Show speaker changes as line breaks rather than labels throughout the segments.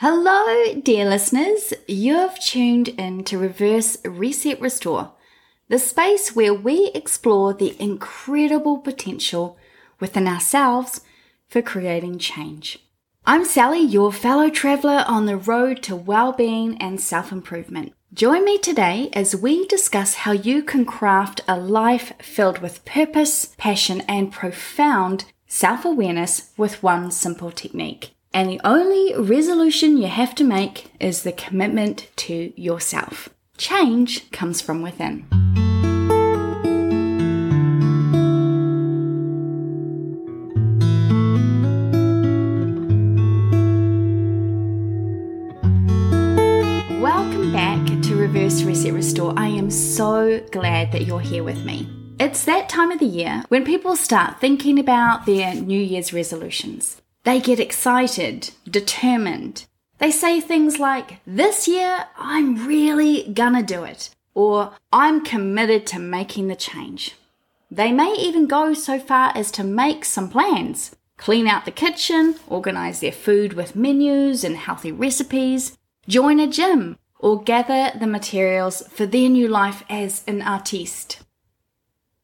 Hello, dear listeners. You've tuned in to Reverse Reset Restore, the space where we explore the incredible potential within ourselves for creating change. I'm Sally, your fellow traveler on the road to well-being and self-improvement. Join me today as we discuss how you can craft a life filled with purpose, passion, and profound self-awareness with one simple technique. And the only resolution you have to make is the commitment to yourself. Change comes from within. Welcome back to Reverse Reset Restore. I am so glad that you're here with me. It's that time of the year when people start thinking about their New Year's resolutions. They get excited, determined. They say things like, This year, I'm really gonna do it, or I'm committed to making the change. They may even go so far as to make some plans clean out the kitchen, organize their food with menus and healthy recipes, join a gym, or gather the materials for their new life as an artiste.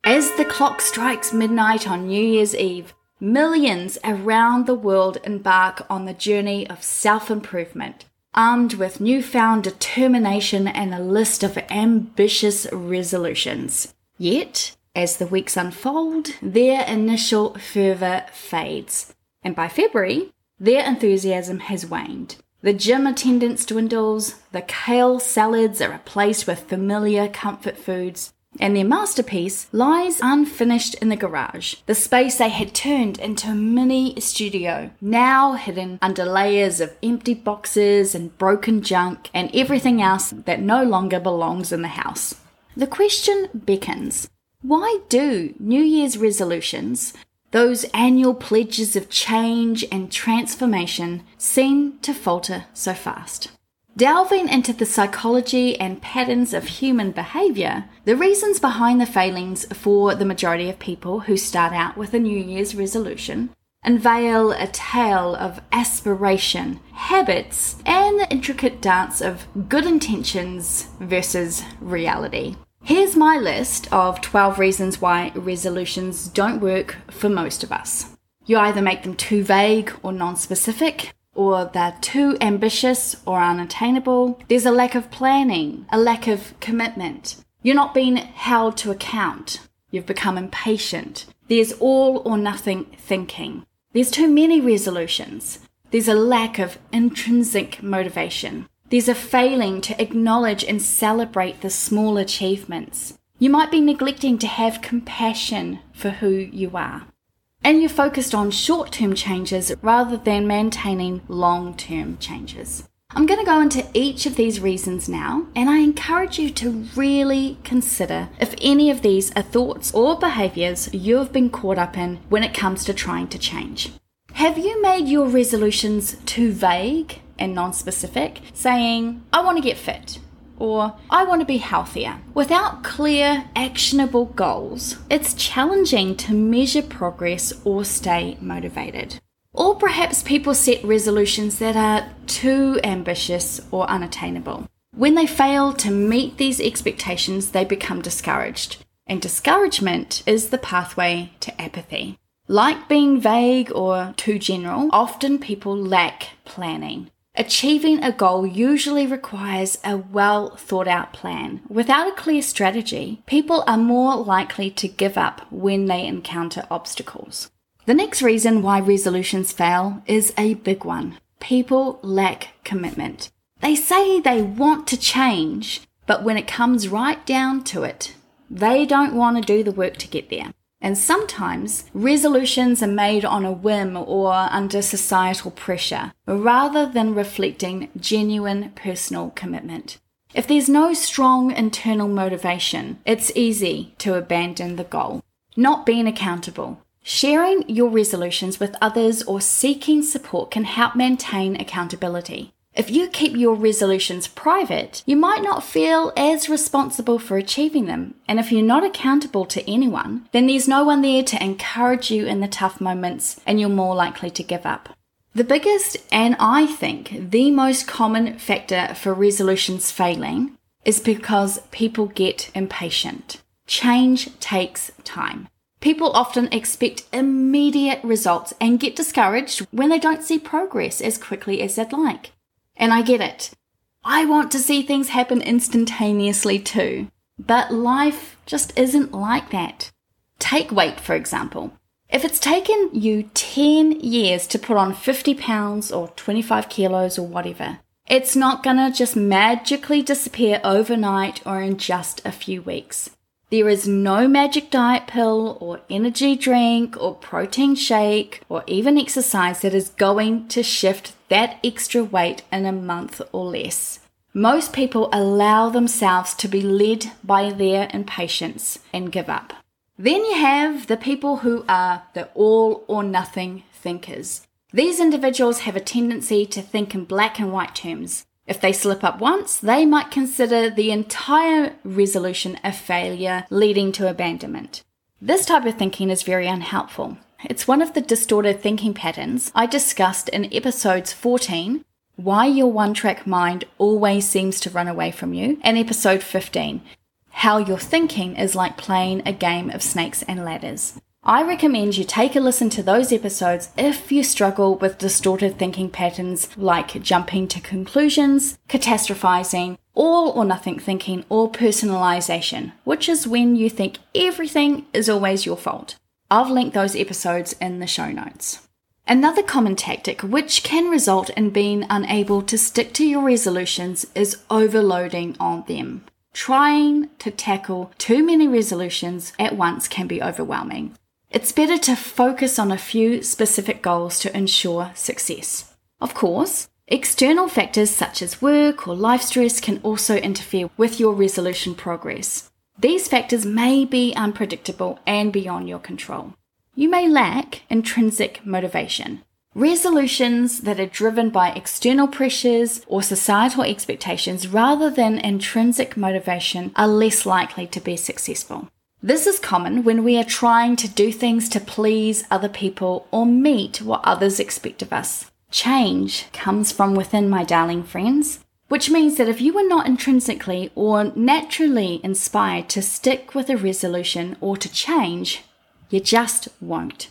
As the clock strikes midnight on New Year's Eve, Millions around the world embark on the journey of self improvement, armed with newfound determination and a list of ambitious resolutions. Yet, as the weeks unfold, their initial fervour fades, and by February, their enthusiasm has waned. The gym attendance dwindles, the kale salads are replaced with familiar comfort foods, and their masterpiece lies unfinished in the garage, the space they had turned into a mini studio, now hidden under layers of empty boxes and broken junk and everything else that no longer belongs in the house. The question beckons why do New Year's resolutions, those annual pledges of change and transformation, seem to falter so fast? Delving into the psychology and patterns of human behavior, the reasons behind the failings for the majority of people who start out with a New Year's resolution unveil a tale of aspiration, habits, and the intricate dance of good intentions versus reality. Here's my list of 12 reasons why resolutions don't work for most of us. You either make them too vague or non specific, or they're too ambitious or unattainable. There's a lack of planning, a lack of commitment. You're not being held to account. You've become impatient. There's all or nothing thinking. There's too many resolutions. There's a lack of intrinsic motivation. There's a failing to acknowledge and celebrate the small achievements. You might be neglecting to have compassion for who you are and you're focused on short term changes rather than maintaining long term changes. I'm going to go into each of these reasons now, and I encourage you to really consider if any of these are thoughts or behaviors you've been caught up in when it comes to trying to change. Have you made your resolutions too vague and non specific, saying, I want to get fit, or I want to be healthier. Without clear, actionable goals, it's challenging to measure progress or stay motivated. Or perhaps people set resolutions that are too ambitious or unattainable. When they fail to meet these expectations, they become discouraged. And discouragement is the pathway to apathy. Like being vague or too general, often people lack planning. Achieving a goal usually requires a well thought out plan. Without a clear strategy, people are more likely to give up when they encounter obstacles. The next reason why resolutions fail is a big one. People lack commitment. They say they want to change, but when it comes right down to it, they don't want to do the work to get there. And sometimes resolutions are made on a whim or under societal pressure, rather than reflecting genuine personal commitment. If there's no strong internal motivation, it's easy to abandon the goal. Not being accountable. Sharing your resolutions with others or seeking support can help maintain accountability. If you keep your resolutions private, you might not feel as responsible for achieving them. And if you're not accountable to anyone, then there's no one there to encourage you in the tough moments and you're more likely to give up. The biggest, and I think the most common factor for resolutions failing is because people get impatient. Change takes time. People often expect immediate results and get discouraged when they don't see progress as quickly as they'd like. And I get it. I want to see things happen instantaneously too. But life just isn't like that. Take weight, for example. If it's taken you 10 years to put on 50 pounds or 25 kilos or whatever, it's not gonna just magically disappear overnight or in just a few weeks. There is no magic diet pill or energy drink or protein shake or even exercise that is going to shift that extra weight in a month or less. Most people allow themselves to be led by their impatience and give up. Then you have the people who are the all or nothing thinkers. These individuals have a tendency to think in black and white terms. If they slip up once, they might consider the entire resolution a failure, leading to abandonment. This type of thinking is very unhelpful. It's one of the distorted thinking patterns I discussed in episodes 14, Why Your One Track Mind Always Seems to Run Away From You, and episode 15, how your thinking is like playing a game of snakes and ladders. I recommend you take a listen to those episodes if you struggle with distorted thinking patterns like jumping to conclusions, catastrophizing, all or nothing thinking, or personalization, which is when you think everything is always your fault. I've linked those episodes in the show notes. Another common tactic which can result in being unable to stick to your resolutions is overloading on them. Trying to tackle too many resolutions at once can be overwhelming. It's better to focus on a few specific goals to ensure success. Of course, external factors such as work or life stress can also interfere with your resolution progress. These factors may be unpredictable and beyond your control. You may lack intrinsic motivation. Resolutions that are driven by external pressures or societal expectations rather than intrinsic motivation are less likely to be successful. This is common when we are trying to do things to please other people or meet what others expect of us. Change comes from within, my darling friends, which means that if you are not intrinsically or naturally inspired to stick with a resolution or to change, you just won't.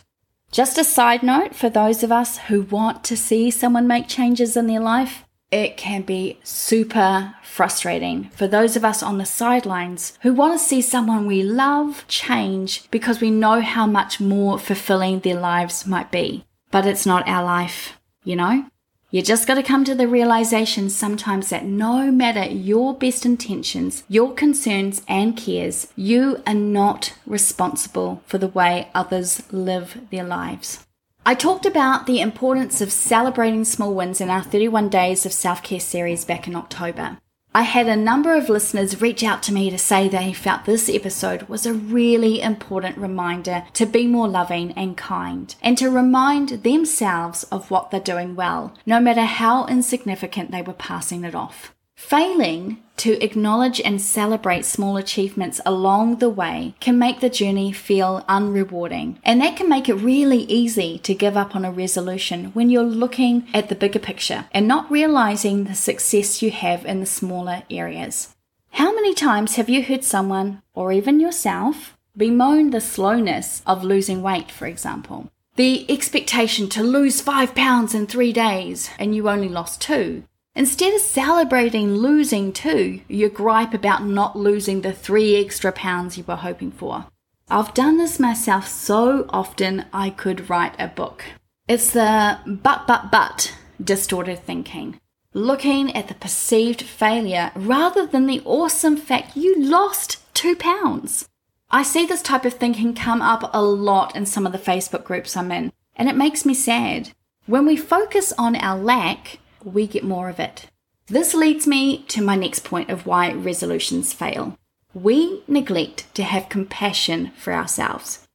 Just a side note for those of us who want to see someone make changes in their life, it can be super frustrating for those of us on the sidelines who want to see someone we love change because we know how much more fulfilling their lives might be. But it's not our life, you know? You just got to come to the realization sometimes that no matter your best intentions, your concerns and cares, you are not responsible for the way others live their lives. I talked about the importance of celebrating small wins in our 31 Days of Self Care series back in October. I had a number of listeners reach out to me to say they felt this episode was a really important reminder to be more loving and kind and to remind themselves of what they're doing well, no matter how insignificant they were passing it off. Failing to acknowledge and celebrate small achievements along the way can make the journey feel unrewarding. And that can make it really easy to give up on a resolution when you're looking at the bigger picture and not realizing the success you have in the smaller areas. How many times have you heard someone, or even yourself, bemoan the slowness of losing weight, for example? The expectation to lose five pounds in three days and you only lost two Instead of celebrating losing two, you gripe about not losing the three extra pounds you were hoping for. I've done this myself so often I could write a book. It's the but, but, but distorted thinking. Looking at the perceived failure rather than the awesome fact you lost two pounds. I see this type of thinking come up a lot in some of the Facebook groups I'm in, and it makes me sad. When we focus on our lack, we get more of it. This leads me to my next point of why resolutions fail. We neglect to have compassion for ourselves.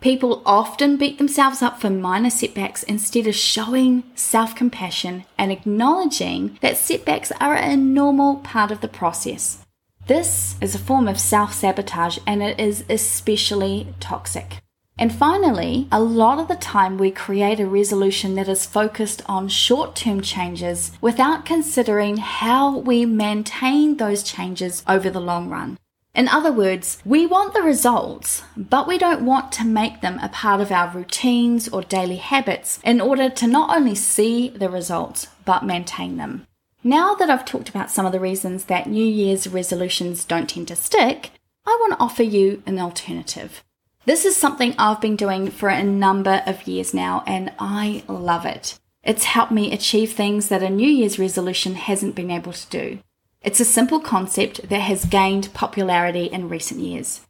People often beat themselves up for minor setbacks instead of showing self compassion and acknowledging that setbacks are a normal part of the process. This is a form of self sabotage and it is especially toxic. And finally, a lot of the time we create a resolution that is focused on short term changes without considering how we maintain those changes over the long run. In other words, we want the results, but we don't want to make them a part of our routines or daily habits in order to not only see the results, but maintain them. Now that I've talked about some of the reasons that New Year's resolutions don't tend to stick, I want to offer you an alternative. This is something I've been doing for a number of years now, and I love it. It's helped me achieve things that a New Year's resolution hasn't been able to do. It's a simple concept that has gained popularity in recent years.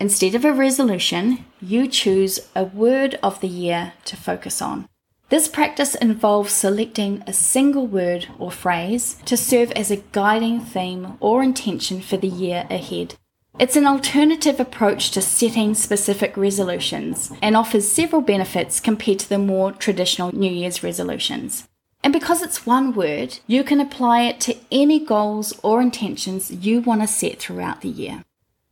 Instead of a resolution, you choose a word of the year to focus on. This practice involves selecting a single word or phrase to serve as a guiding theme or intention for the year ahead. It's an alternative approach to setting specific resolutions and offers several benefits compared to the more traditional New Year's resolutions. And because it's one word, you can apply it to any goals or intentions you want to set throughout the year.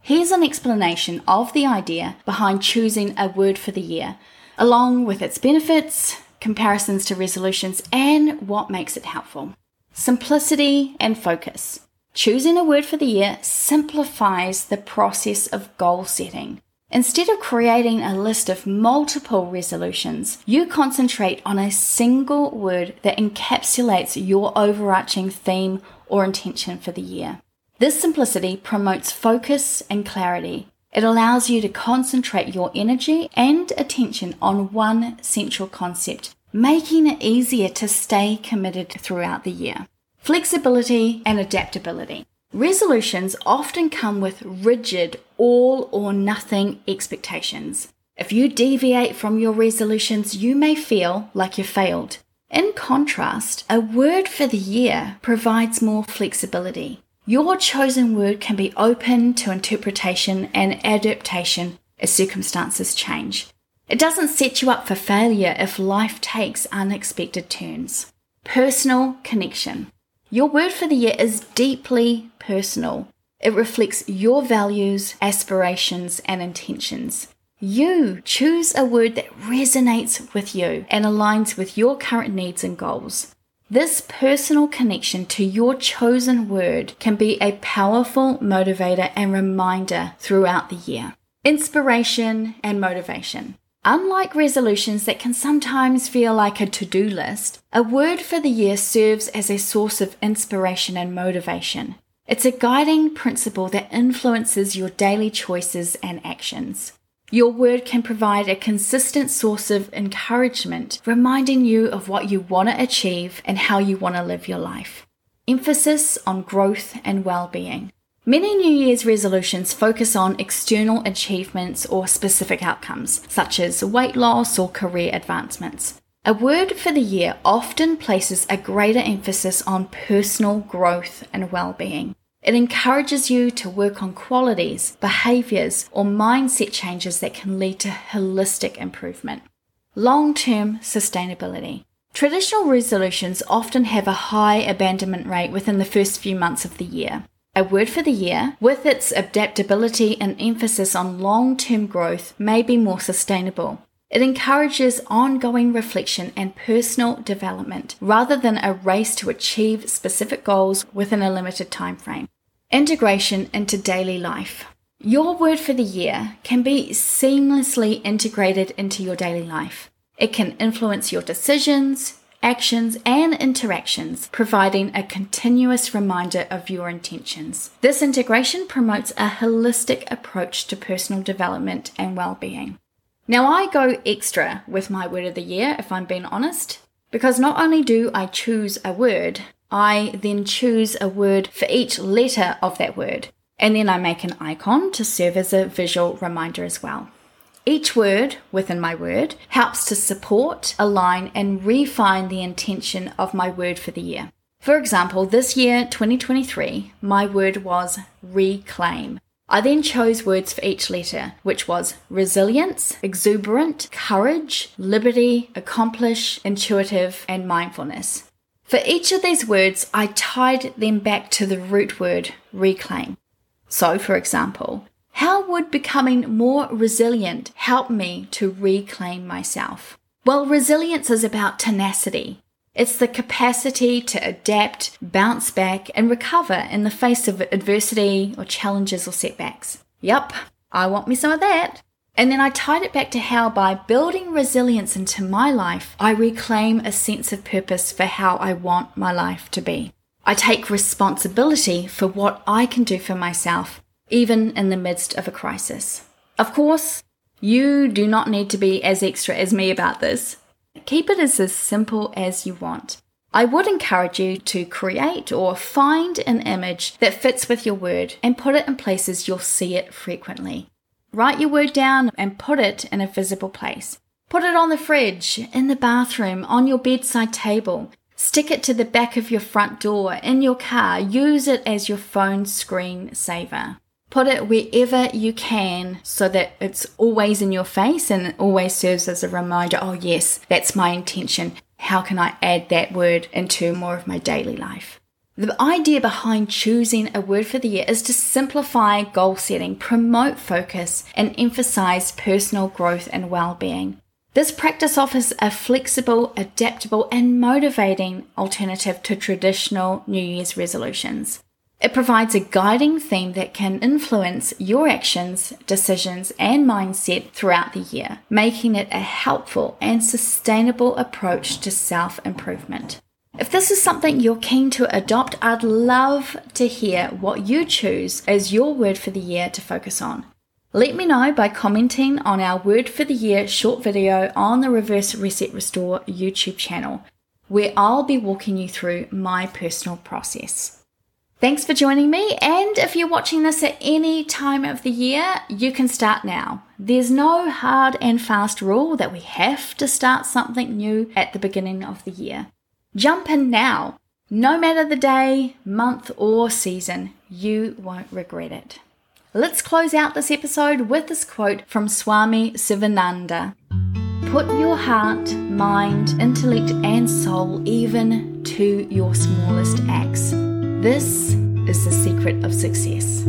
Here's an explanation of the idea behind choosing a word for the year, along with its benefits, comparisons to resolutions, and what makes it helpful. Simplicity and focus. Choosing a word for the year simplifies the process of goal setting. Instead of creating a list of multiple resolutions, you concentrate on a single word that encapsulates your overarching theme or intention for the year. This simplicity promotes focus and clarity. It allows you to concentrate your energy and attention on one central concept, making it easier to stay committed throughout the year. Flexibility and adaptability. Resolutions often come with rigid all or nothing expectations. If you deviate from your resolutions, you may feel like you failed. In contrast, a word for the year provides more flexibility. Your chosen word can be open to interpretation and adaptation as circumstances change. It doesn't set you up for failure if life takes unexpected turns. Personal connection. Your word for the year is deeply personal. It reflects your values, aspirations, and intentions. You choose a word that resonates with you and aligns with your current needs and goals. This personal connection to your chosen word can be a powerful motivator and reminder throughout the year. Inspiration and motivation. Unlike resolutions that can sometimes feel like a to do list, a word for the year serves as a source of inspiration and motivation. It's a guiding principle that influences your daily choices and actions. Your word can provide a consistent source of encouragement, reminding you of what you want to achieve and how you want to live your life. Emphasis on growth and well being. Many New Year's resolutions focus on external achievements or specific outcomes, such as weight loss or career advancements. A word for the year often places a greater emphasis on personal growth and well being. It encourages you to work on qualities, behaviors, or mindset changes that can lead to holistic improvement. Long term sustainability. Traditional resolutions often have a high abandonment rate within the first few months of the year. A word for the year, with its adaptability and emphasis on long term growth, may be more sustainable. It encourages ongoing reflection and personal development rather than a race to achieve specific goals within a limited time frame. Integration into daily life. Your word for the year can be seamlessly integrated into your daily life. It can influence your decisions, actions, and interactions, providing a continuous reminder of your intentions. This integration promotes a holistic approach to personal development and well being. Now, I go extra with my word of the year, if I'm being honest, because not only do I choose a word, I then choose a word for each letter of that word, and then I make an icon to serve as a visual reminder as well. Each word within my word helps to support, align, and refine the intention of my word for the year. For example, this year, 2023, my word was reclaim. I then chose words for each letter, which was resilience, exuberant, courage, liberty, accomplish, intuitive, and mindfulness. For each of these words, I tied them back to the root word reclaim. So, for example, How would becoming more resilient help me to reclaim myself? Well, resilience is about tenacity. It's the capacity to adapt, bounce back, and recover in the face of adversity or challenges or setbacks. Yup, I want me some of that. And then I tied it back to how by building resilience into my life, I reclaim a sense of purpose for how I want my life to be. I take responsibility for what I can do for myself, even in the midst of a crisis. Of course, you do not need to be as extra as me about this. Keep it as, as simple as you want. I would encourage you to create or find an image that fits with your word and put it in places you'll see it frequently. Write your word down and put it in a visible place. Put it on the fridge, in the bathroom, on your bedside table. Stick it to the back of your front door, in your car. Use it as your phone screen saver. Put it wherever you can so that it's always in your face and always serves as a reminder oh, yes, that's my intention. How can I add that word into more of my daily life? The idea behind choosing a word for the year is to simplify goal setting, promote focus, and emphasize personal growth and well being. This practice offers a flexible, adaptable, and motivating alternative to traditional New Year's resolutions. It provides a guiding theme that can influence your actions, decisions, and mindset throughout the year, making it a helpful and sustainable approach to self improvement. If this is something you're keen to adopt, I'd love to hear what you choose as your word for the year to focus on. Let me know by commenting on our Word for the Year short video on the Reverse Reset Restore YouTube channel, where I'll be walking you through my personal process. Thanks for joining me. And if you're watching this at any time of the year, you can start now. There's no hard and fast rule that we have to start something new at the beginning of the year. Jump in now. No matter the day, month, or season, you won't regret it. Let's close out this episode with this quote from Swami Sivananda Put your heart, mind, intellect, and soul even to your smallest acts. This is the secret of success.